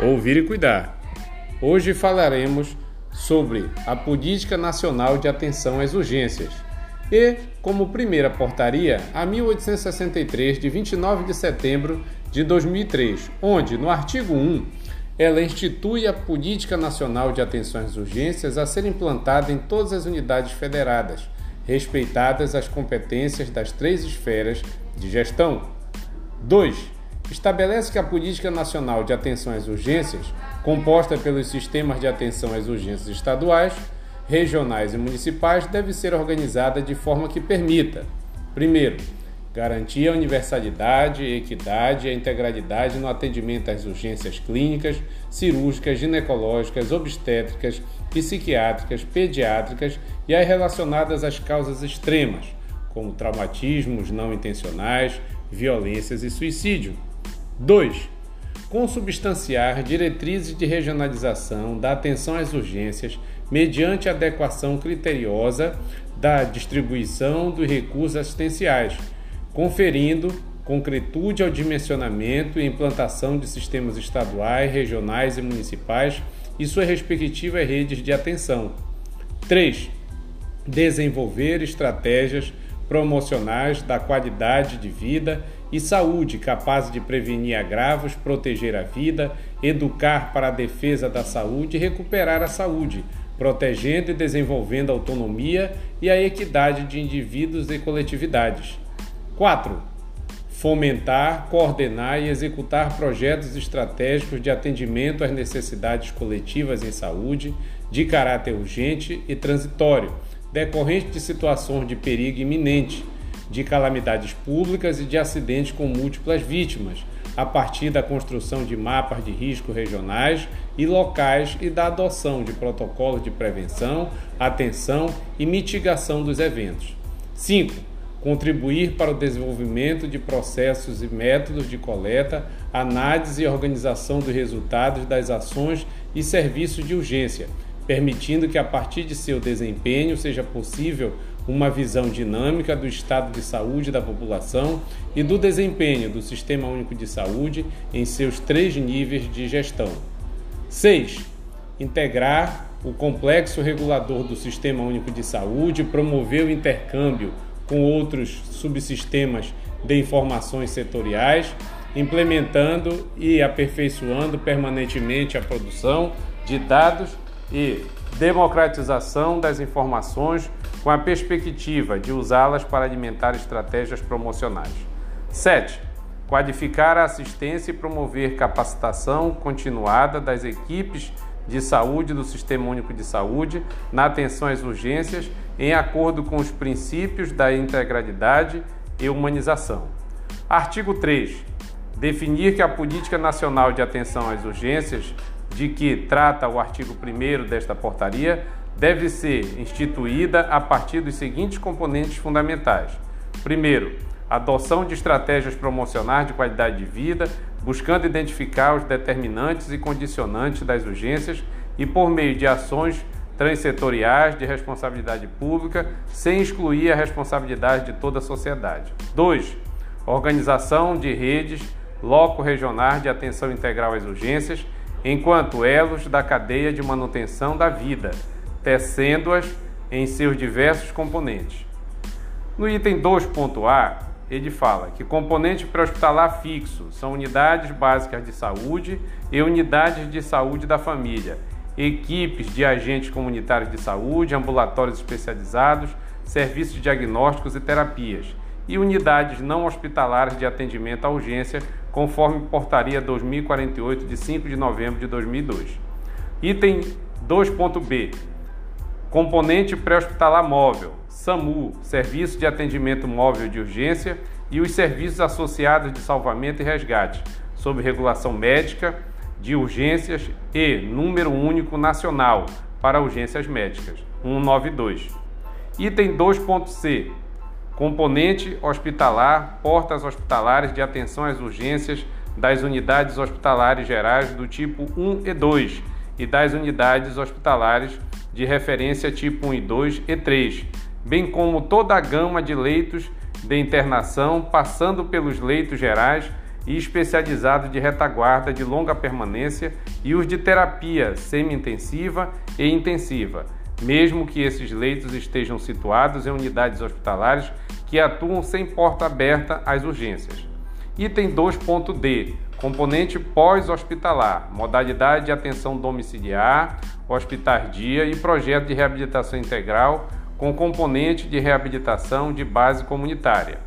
Ouvir e Cuidar. Hoje falaremos sobre a Política Nacional de Atenção às Urgências e, como primeira portaria, a 1863 de 29 de setembro de 2003, onde, no artigo 1, ela institui a Política Nacional de Atenção às Urgências a ser implantada em todas as unidades federadas, respeitadas as competências das três esferas de gestão. 2 estabelece que a Política Nacional de Atenção às Urgências, composta pelos sistemas de atenção às urgências estaduais, regionais e municipais, deve ser organizada de forma que permita, primeiro, garantir a universalidade, equidade e a integralidade no atendimento às urgências clínicas, cirúrgicas, ginecológicas, obstétricas, psiquiátricas, pediátricas e as relacionadas às causas extremas, como traumatismos não intencionais, violências e suicídio 2. Consubstanciar diretrizes de regionalização da atenção às urgências mediante adequação criteriosa da distribuição dos recursos assistenciais, conferindo concretude ao dimensionamento e implantação de sistemas estaduais, regionais e municipais e suas respectivas redes de atenção. 3. Desenvolver estratégias promocionais da qualidade de vida e saúde, capazes de prevenir agravos, proteger a vida, educar para a defesa da saúde e recuperar a saúde, protegendo e desenvolvendo a autonomia e a equidade de indivíduos e coletividades. 4. Fomentar, coordenar e executar projetos estratégicos de atendimento às necessidades coletivas em saúde, de caráter urgente e transitório, decorrente de situações de perigo iminente de calamidades públicas e de acidentes com múltiplas vítimas, a partir da construção de mapas de risco regionais e locais e da adoção de protocolos de prevenção, atenção e mitigação dos eventos. 5. Contribuir para o desenvolvimento de processos e métodos de coleta, análise e organização dos resultados das ações e serviços de urgência, permitindo que, a partir de seu desempenho, seja possível uma visão dinâmica do estado de saúde da população e do desempenho do Sistema Único de Saúde em seus três níveis de gestão. 6. Integrar o complexo regulador do Sistema Único de Saúde, promover o intercâmbio com outros subsistemas de informações setoriais, implementando e aperfeiçoando permanentemente a produção de dados e democratização das informações com a perspectiva de usá-las para alimentar estratégias promocionais. 7. Qualificar a assistência e promover capacitação continuada das equipes de saúde do Sistema Único de Saúde na atenção às urgências, em acordo com os princípios da integralidade e humanização. Artigo 3. Definir que a Política Nacional de Atenção às Urgências de que trata o artigo 1 desta portaria deve ser instituída a partir dos seguintes componentes fundamentais. Primeiro, adoção de estratégias promocionais de qualidade de vida, buscando identificar os determinantes e condicionantes das urgências e por meio de ações transsetoriais de responsabilidade pública, sem excluir a responsabilidade de toda a sociedade. 2. Organização de redes loco-regionais de atenção integral às urgências, enquanto elos da cadeia de manutenção da vida, tecendo-as em seus diversos componentes. No item 2.a, ele fala que componente pré-hospitalar fixo são unidades básicas de saúde e unidades de saúde da família, equipes de agentes comunitários de saúde, ambulatórios especializados, serviços diagnósticos e terapias, e unidades não hospitalares de atendimento à urgência, conforme portaria 2048 de 5 de novembro de 2002. Item 2.b. Componente pré-hospitalar móvel, SAMU, Serviço de Atendimento Móvel de Urgência, e os serviços associados de salvamento e resgate, sob regulação médica de urgências e número único nacional para urgências médicas, 192. Item 2.c componente hospitalar, portas hospitalares de atenção às urgências das unidades hospitalares gerais do tipo 1 e 2 e das unidades hospitalares de referência tipo 1 e 2 e 3, bem como toda a gama de leitos de internação, passando pelos leitos gerais e especializado de retaguarda de longa permanência e os de terapia semi-intensiva e intensiva, mesmo que esses leitos estejam situados em unidades hospitalares que atuam sem porta aberta às urgências. Item 2.d componente pós-hospitalar, modalidade de atenção domiciliar, hospital-dia e projeto de reabilitação integral com componente de reabilitação de base comunitária.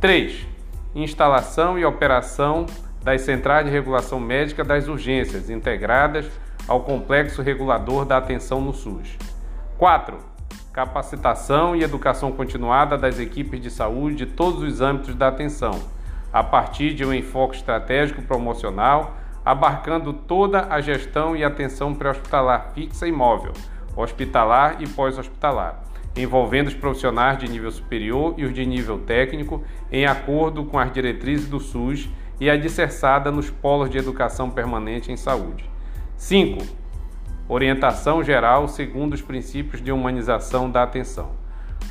3. Instalação e operação das centrais de regulação médica das urgências integradas ao complexo regulador da atenção no SUS. 4. Capacitação e educação continuada das equipes de saúde de todos os âmbitos da atenção a partir de um enfoque estratégico promocional, abarcando toda a gestão e atenção pré-hospitalar fixa e móvel, hospitalar e pós-hospitalar, envolvendo os profissionais de nível superior e os de nível técnico, em acordo com as diretrizes do SUS e alicerçada nos polos de educação permanente em saúde. 5. Orientação geral segundo os princípios de humanização da atenção.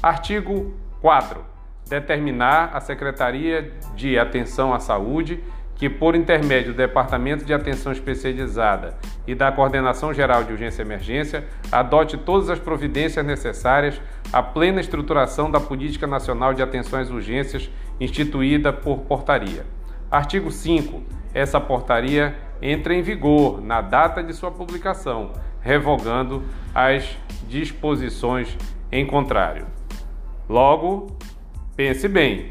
Artigo 4 determinar a Secretaria de Atenção à Saúde que, por intermédio do Departamento de Atenção Especializada e da Coordenação Geral de Urgência e Emergência, adote todas as providências necessárias à plena estruturação da Política Nacional de Atenção às Urgências instituída por portaria. Artigo 5. Essa portaria entra em vigor na data de sua publicação, revogando as disposições em contrário. Logo, Pense bem,